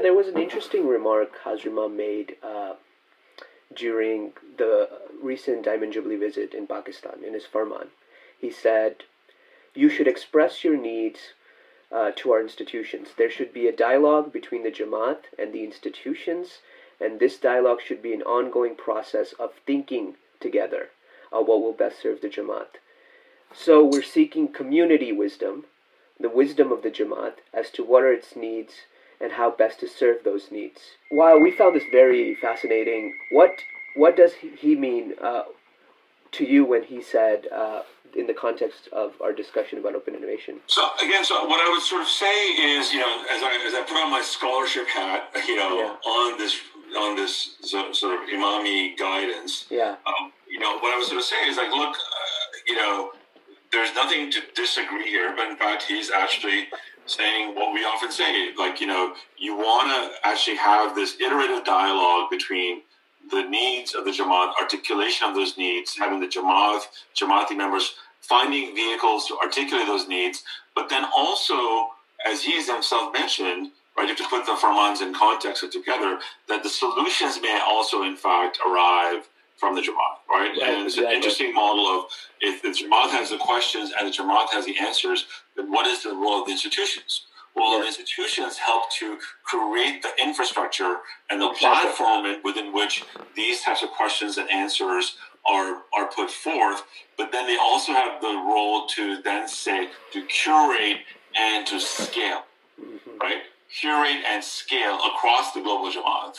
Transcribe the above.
know, there was an interesting remark Hazar Imam made uh, during the recent Diamond Jubilee visit in Pakistan in his Farman. He said, You should express your needs uh, to our institutions. There should be a dialogue between the Jamaat and the institutions, and this dialogue should be an ongoing process of thinking together uh, what will best serve the Jamaat. So we're seeking community wisdom, the wisdom of the Jamaat, as to what are its needs and how best to serve those needs. While we found this very fascinating, what what does he mean uh, to you when he said, uh, in the context of our discussion about open innovation? So again, so what I would sort of say is, you know, as I as I put on my scholarship hat, you know, yeah. on this on this sort of imami guidance, yeah, um, you know, what I was sort of saying is like, look, uh, you know, there's nothing to disagree here, but in fact, he's actually saying what we often say, like, you know, you want to actually have this iterative dialogue between the needs of the Jamaat, articulation of those needs, having the Jamaat, Jamaati members finding vehicles to articulate those needs, but then also, as he himself mentioned, right, you have to put the farmans in context together, that the solutions may also, in fact, arrive from the Jamaat, right? Yeah, and it's exactly. an interesting model of if the Jamaat has the questions and the Jamaat has the answers, then what is the role of the institutions? Well, yeah. institutions help to create the infrastructure and the exactly. platform within which these types of questions and answers are are put forth. But then they also have the role to then say to curate and to scale, mm-hmm. right? Curate and scale across the global Jamaat.